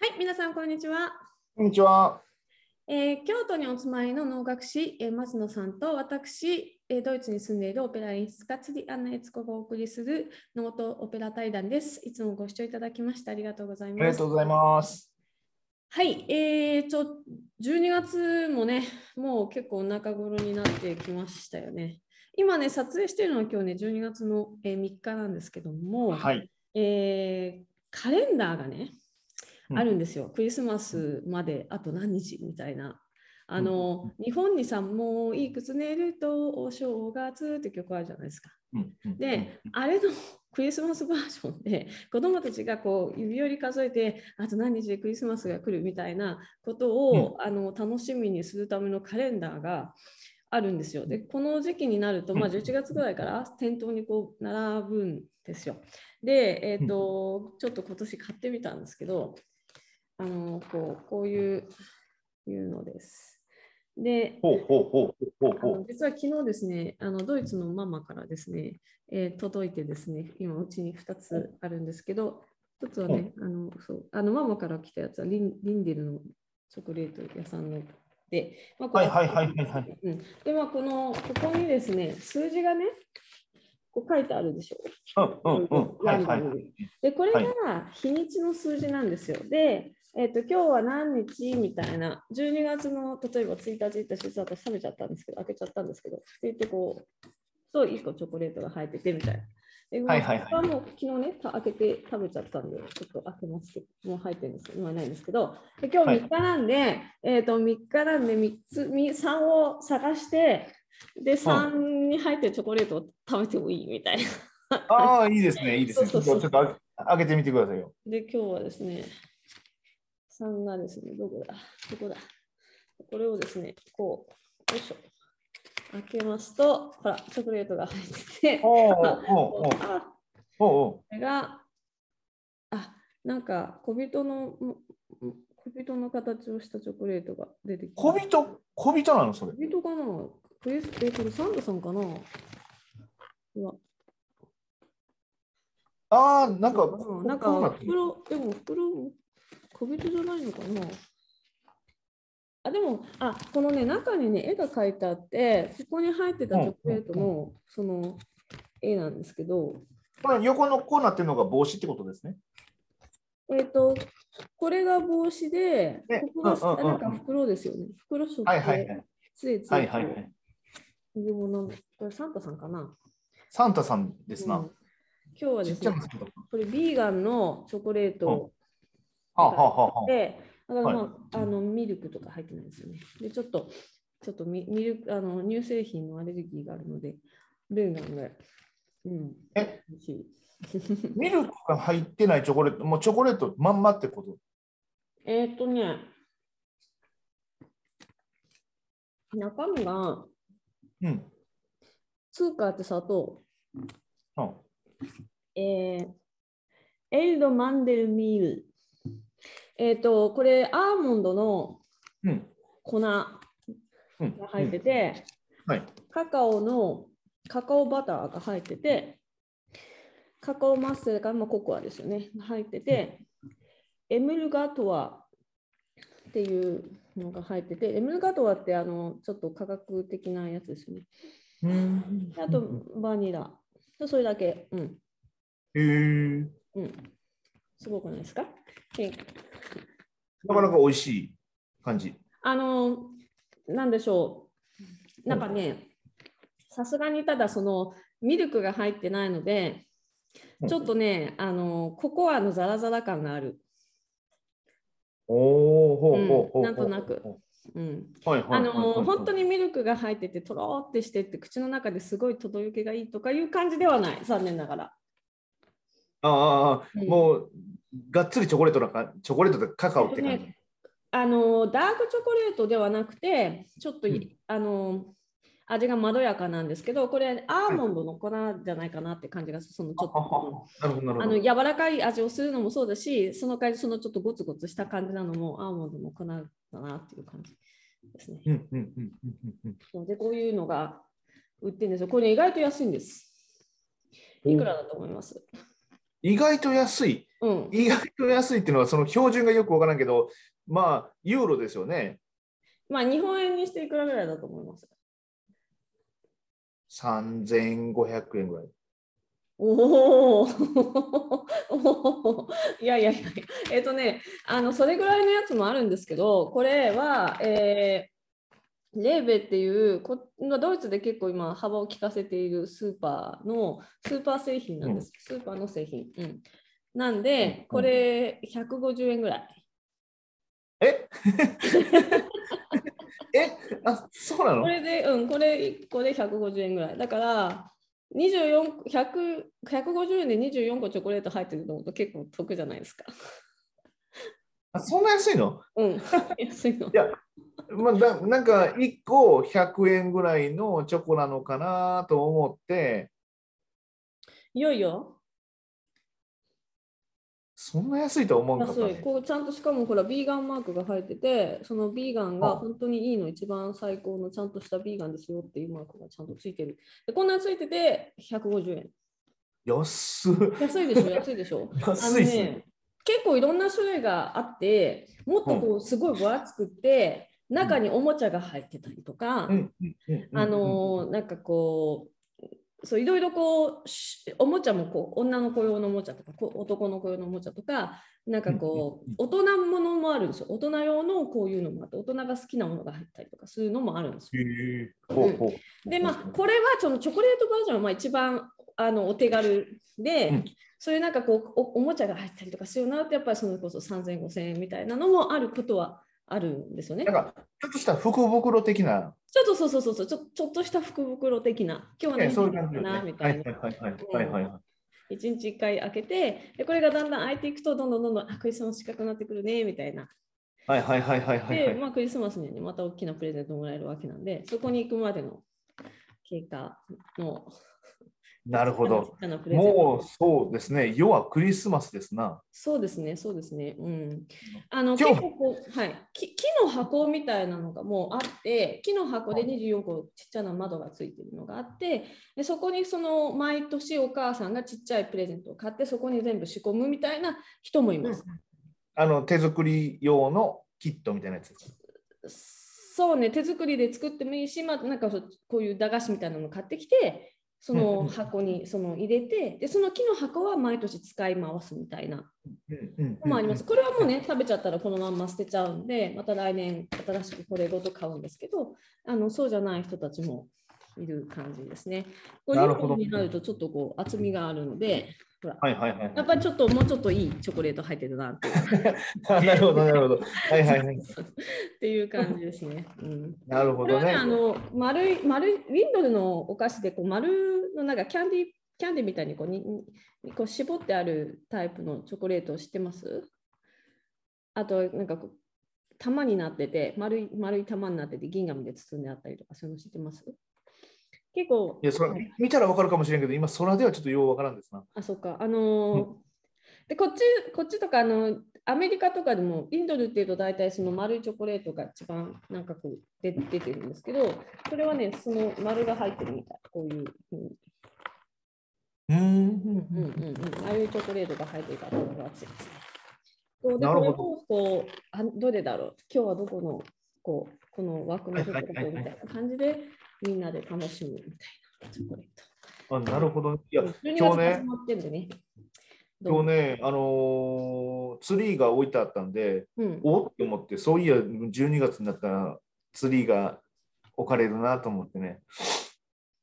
はい、皆さん、こんにちは。こんにちは。えー京都にお住まいの能楽師、えー松野さんと私、えードイツに住んでいるオペラ演出家、釣りアンナ・エツコがお送りする能とオペラ対談です。いつもご視聴いただきましてありがとうございあます。りがとうございます。はい、えー、ちょ12月もね、もう結構中頃になってきましたよね。今ね、撮影しているのは今日ね、12月の、えー3日なんですけども、はい。えーカレンダーがね、うんあるんですよ。クリスマスまであと何日みたいな。あの、日本にさ、もういくつ寝るとお正月って曲あるじゃないですか。うんうんで、あれの クリスマスバージョンで子供たちがこう指折り数えてあと何日でクリスマスが来るみたいなことを、あの楽しみにするためのカレンダーがあるんですよ。で、この時期になると、まあ、うん11月ぐらいから店頭にこう並ぶんですよ。で、えっ、と、ちょっと今年買ってみたんですけど、あのこうこういういうのです。で、ほうほうほうほうあほの実は昨日ですね、あのドイツのママからですね、えー届いてですね、今うちに2つあるんですけど、1つはね、あのそうあのママから来たやつはリンリンデルのチョコレート屋さんので、まあはいはいはいはいはいうんで、まあ、このここにですね、数字がね、こう書いてあるでしょ。う。うんうんうん。はいはいはい。で、これはいが日にちの数字なんですよ。で、えっと今日は何日？みたいな、12月の例えば1日行ったし、私食べちゃったんですけど、開けちゃったんですけど、って言ってこう、と1個チョコレートが入っててみたいな。ではいはいはいもう昨日ね、た開けて食べちゃったんで、ちょっと開けますけど、もう入ってるんですけど、今はないんですけど、で今日はい3日なんで、えっと3日なんで3つ、み3を探して、で、3に入ってるチョコレートを食べてもいいみたいな。ああ、いいですね。いいですね。ちそうそうそうょっとちょっと開開けてみてくださいよ。で、今日はですね、3がですね、どこだ？どこだ？これをですね、こう、よいしょ。開けますと、ほら、チョコレートが入ってて、おおあお おあおおこれが、あ、なんか小人の、小人の形をしたチョコレートが出てきた。小人？小人なのそれ？小人かな？クリスえ、これサンタさんかな？うわ。ああ、なんか、うんなんか袋、でも袋、小人じゃないのかな？あ、でも、あ、このね、中にね、絵が描いてあって、ここに入ってたチョコレートも、その絵なんですけど、この横のこうなってるのが帽子ってことですね。えっ、と、これが帽子で、ねここが、うんうんなんか袋ですよね。袋しょって、はいはいはい。ついつい、はいはいはい。でもなんこれサンタさんかな？サンタさんですな。うん今日はちですね。これビーガンのチョコレート。で、だから、まあはいあのミルクとか入ってないんですよね。で、ちょっと、ちょっとミミルクあの乳製品のアレルギーがあるので、ベーガンで、うん、え？ミルクが入ってないチョコレート、もうチョコレートまんまってこと？えーっとね、中身が、うん。ツーカーって砂糖、うんえーエルド・マンデル・ミール。えーっと、これ、アーモンドのうん。粉がうん。入ってて、はい。カカオのカカオバターが入ってて、カカオマッセルから、まあ、ココアですよね、入ってて、エムルガトワっていうのが入ってて、エムルガトワってあのちょっと科学的なやつですよね。うんであと、バニラ。それだけ。うん。へえ。うん。すごくないですか？でなかなか美味しい感じ。あの、なんでしょう。なんかね、さすがにただそのミルクが入ってないので、ちょっとね、あの、ココアのザラザラ感がある。おお、ほうほうほう。なんとなくうん。はいはい本当にミルクが入ってて、とろーってしてって、口の中ですごい届けがいいとかいう感じではない、残念ながら。ああうんもう、がっつりチョコレートなんか、チョコレートでカカオって感じ。ねあの、ダークチョコレートではなくて、ちょっと、うんあの、味がまろやかなんですけど、これアーモンドの粉じゃないかなって感じがする、そのちょっと。あの柔らかい味をするのもそうだし、その代わりそのちょっとゴツゴツした感じなのもアーモンドの粉だなっていう感じですね。で、こういうのが売ってるんですよ。これ、意外と安いんです。いくらだと思います？意外と安い。うん。意外と安いっていうのは、その標準がよくわからんけど、まあ、ユーロですよね。まあ、日本円にしていくらぐらいだと思います？3500円ぐらい。おお いやいやいやえっ、とね、あの、それぐらいのやつもあるんですけど、これは、えーレーベっていうこまあドイツで結構今幅を利かせているスーパーのスーパー製品なんです。スーパーの製品。うん、なんで、これ150円ぐらい。え？え？あ、そうなの？これで、うん、これ1個で150円ぐらい。だから、24 100 150円で24個チョコレート入ってると思うと結構得じゃないですか。あそんな安いの？うん、安いのい。や、まあ、だなんか1個100円ぐらいのチョコなのかなと思って、いよいよ。そんな安いとは思わなかった、安い。ね。こうちゃんとしかもほら、ビーガンマークが入ってて、そのビーガンがあ本当にいいの、一番最高のちゃんとしたビーガンですよっていうマークがちゃんとついてる。でこんなついてて150円。安っ安いでしょ、安いでしょ？安いね。ね、結構いろんな種類があって、もっとこうすごい分厚くて、中におもちゃが入ってたりとか、うん。うん。うん。うん。あのーなんかこう、そういろいろこう、しおもちゃもこう女の子用のおもちゃとか、こう男の子用のおもちゃとか、なんかこう、大人ものもあるんですよ。大人用のこういうのもあって、大人が好きなものが入ったりとかするのもあるんですよ。で、まあ、これはそのチョコレートバージョンはまあ一番あのお手軽で、うんそういうなんかこうおおもちゃが入ったりとかするようになると、やっぱりそれこそ3000、5000円みたいなのもあることはあるんですよね。なんか、ちょっとした福袋的な、ちょっとそうそうそうそうちょ、ちょっとした福袋的な、今日はね、何そういうかな感じよね。みたいな。はいはいはいはいはいはい。一日一回開けてで、これがだんだん開いていくと、どんどんどんどん、あ、クリスマス近くなってくるね、みたいな。はいはいはいはいはいはで、い。まあ、クリスマスにはねまた大きなプレゼントもらえるわけなんで、そこに行くまでの経過のなるほど。もうそうですね。要はクリスマスですな。そうですね、そうですね。うん。あの、結構こう、はい。木木の箱みたいなのがもうあって、木の箱で24個ちっちゃな窓がついてるのがあって、でそこにその毎年お母さんがちっちゃいプレゼントを買って、そこに全部仕込むみたいな人もいます。あの手作り用のキットみたいなやつです。そうね、手作りで作ってもいいし、まあ、なんかこういう駄菓子みたいなの買ってきて、そのん箱にその入れて、でその木の箱は毎年使い回すみたいなのもあります。これはもうね、食べちゃったらこのまんま捨てちゃうんで、また来年新しくこれごと買うんですけど、あのそうじゃない人たちもいる感じですね。なるほど50になるとちょっとこう厚みがあるので、ほらはいはいはい。やっぱりちょっともうちょっといいチョコレート入ってるなっていうあ なるほどなるほど。はいはいはい。っていう感じですね。うんなるほどねこれはね、。あの丸い丸いウィンドルのお菓子でこう丸のなんかキャンディーキャンディーみたいにこうににこう絞ってあるタイプのチョコレートを知ってます？あとなんかこう玉になってて丸い丸い玉になってて銀紙で包んであったりとかそういうの知ってます？結構いやそれはい。見たらわかるかもしれんけど、今空ではちょっとようわからんですな。あ、そっか。あのーでこっちこっちとかあのアメリカとかでもインドルっていうと大体その丸いチョコレートが一番なんかこう出出てるんですけどこれはねその丸が入ってるみたい。こういうふうに、うん。うんうんうん、丸いチョコレートが入ってるからこれいですね。そうでなるほど。あどれだろう。今日はどこのこうこの枠のどこはいはいはいはい。みたいな感じでみんなで楽しむみたいなチョコレート。あなるほど。いや、12今日ね今日ね、あのーツリーが置いてあったんで、うん、おって思って、そういや、12月になったらツリーが置かれるなと思ってね、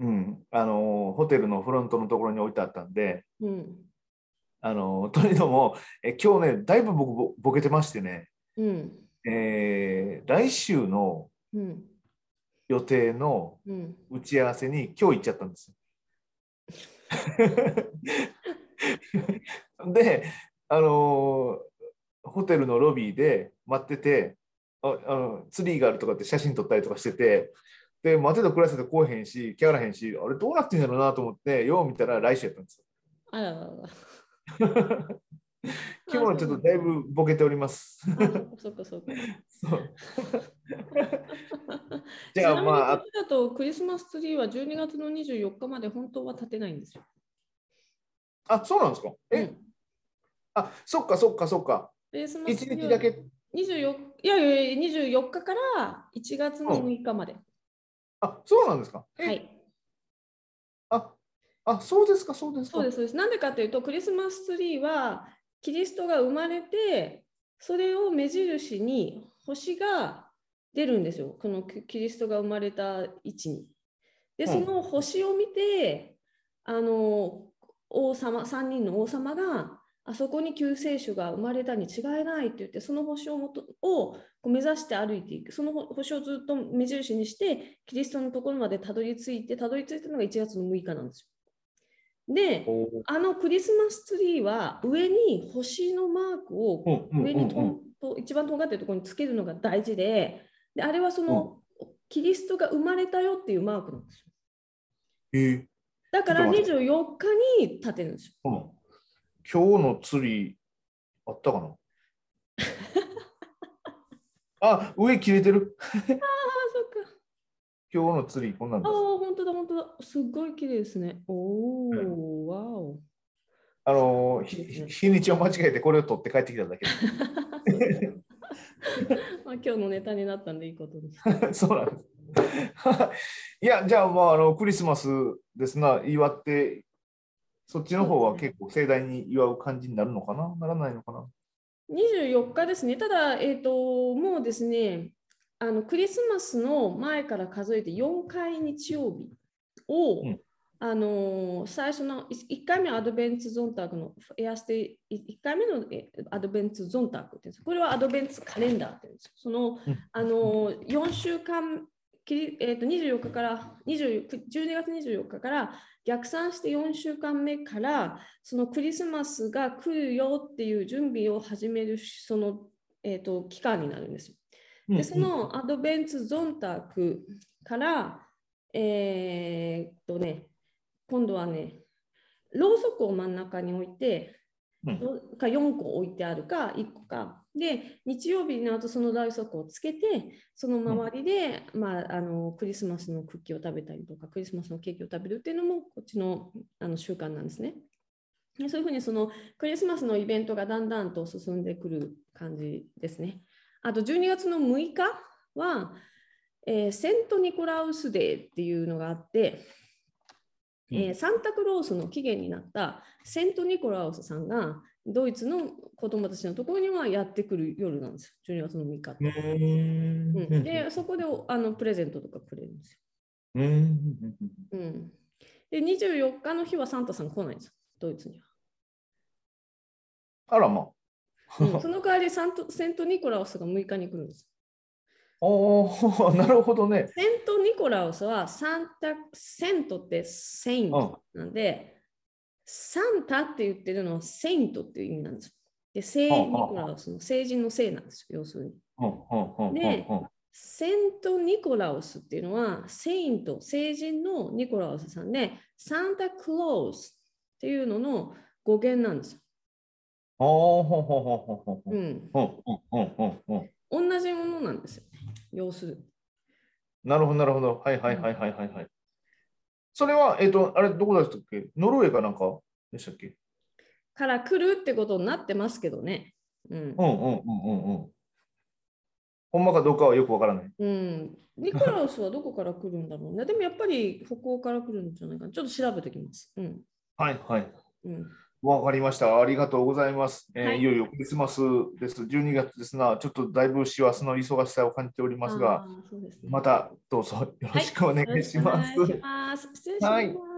うん、あのーホテルのフロントのところに置いてあったんで、うん。あのー というのも、え今日ね、だいぶ僕ぼボケてましてね、うん。えー来週のうん予定のうん打ち合わせに今日行っちゃったんですよ。で、あのーホテルのロビーで待っててああの、ツリーがあるとかって写真撮ったりとかしてて、で、待てと暮らせとこうへんし、来やらへんし、あれどうなってんやろうなと思って、よう見たら来週やったんですよ。あららら。今日はちょっとだいぶボケております。あそっかそっか。そう じゃあまあだとクリスマスツリーは12月の24日まで本当は立てないんですよ。あ、そうなんですか？え、うんあ、そっかそっかそっか。クリスマスツ1リーは日だけ？24いやいやいや24日から1月の6日まで。あ、そうなんですか？え？はい。あ、あ、そうですか、そうですか。そうです、そうです。なんでかというと、クリスマスツリーはキリストが生まれて、それを目印に星が出るんですよ。このキキリストが生まれた位置に。で、うんその星を見て、あの、王様、3人の王様が、あそこに救世主が生まれたに違いないって言って、その星をもとを目指して歩いていく。その星をずっと目印にして、キリストのところまでたどり着いて、たどり着いたのが1月の6日なんですよ。で、あのクリスマスツリーは上に星のマークをうんうん上にとうんうん一番とんがってるところにつけるのが大事で、であれはその、キリストが生まれたよっていうマークなんですよ。えーだからちょっと待24日に立てるんですよ。うん今日のツリーあったかな？あ、上切れてる。ああ、そっか。今日のツリーこんなんああ、です。本当だ、本当だ。すっごい綺麗ですね。おお、わお。あのー日にちを間違えてこれを取って帰ってきただけで まあ、今日のネタになったんでいいことです。す。そうなんです。いや、じゃあ、まあ、あのクリスマスですな、祝って、そっちの方は結構盛大に祝う感じになるのかな？ならないのかな？24日ですね。ただ、えっ、と、もうですね、あのクリスマスの前から数えて4回日曜日を、うんあのー最初の1回目はアドベンツゾンタークのエアステ1回目のえアドベンツゾンタークってこれはアドベンツカレンダーって言うんですよ。その、うんあのー4週間えー、と24日から20 12月24日から逆算して4週間目からそのクリスマスが来るよっていう準備を始めるその、えー、と期間になるんですよ。で、そのアドベンツゾンタークから、えーっとね、今度はね、ろうそくを真ん中に置いて、うんろか4個置いてあるか1個か。で、日曜日になるとそのろうそくをつけて、その周りで、まあ、あのクリスマスのクッキーを食べたりとか、クリスマスのケーキを食べるっていうのも、こっちのあの習慣なんですね。でそういうふうにそのクリスマスのイベントがだんだんと進んでくる感じですね。あと12月の6日は、えーセント・ニコラウスデーっていうのがあって、えーサンタクロースの起源になったセント・ニコラウスさんがドイツの子供たちのところにはやってくる夜なんですよ、12月の6日って。うん、で、そこであのプレゼントとかくれるんですよ。うん。うん、で、24日の日はサンタさん来ないんですよ、ドイツには。あらまうん、その代わりサントセント・ニコラウスが6日に来るんです。おお なるほどね。セント・ニコラウスはサンタ、セントってセイントなんで、サンタって言ってるのはセイントっていう意味なんですよ。で、聖ニコラウスの聖人の聖なんですよ、要するに。でセント・ニコラウスっていうのは、セイント、聖人のニコラウスさんで、サンタ・クロースっていうのの語源なんですよ。同じものなんですよね、要するに。なるほど、なるほど。はいはいはいはいはいはい。それは、えっ、と、あれ、どこだったっけ？ノルウェーかなんか？でしたっけ？から来るってことになってますけどね。うんうんうんうんうんうん。ほんまかどうかはよくわからない。うん、ニコラウスはどこから来るんだろうね。でもやっぱり北欧から来るんじゃないかな。ちょっと調べてきます。うん。はいはい。うん、わかりました。ありがとうございます。えーはいい、よいよクリスマスです。12月ですな。ちょっとだいぶ師走の忙しさを感じておりますが、すねまたどうぞよろしくお願いします。よろしくお願い。失礼します。はい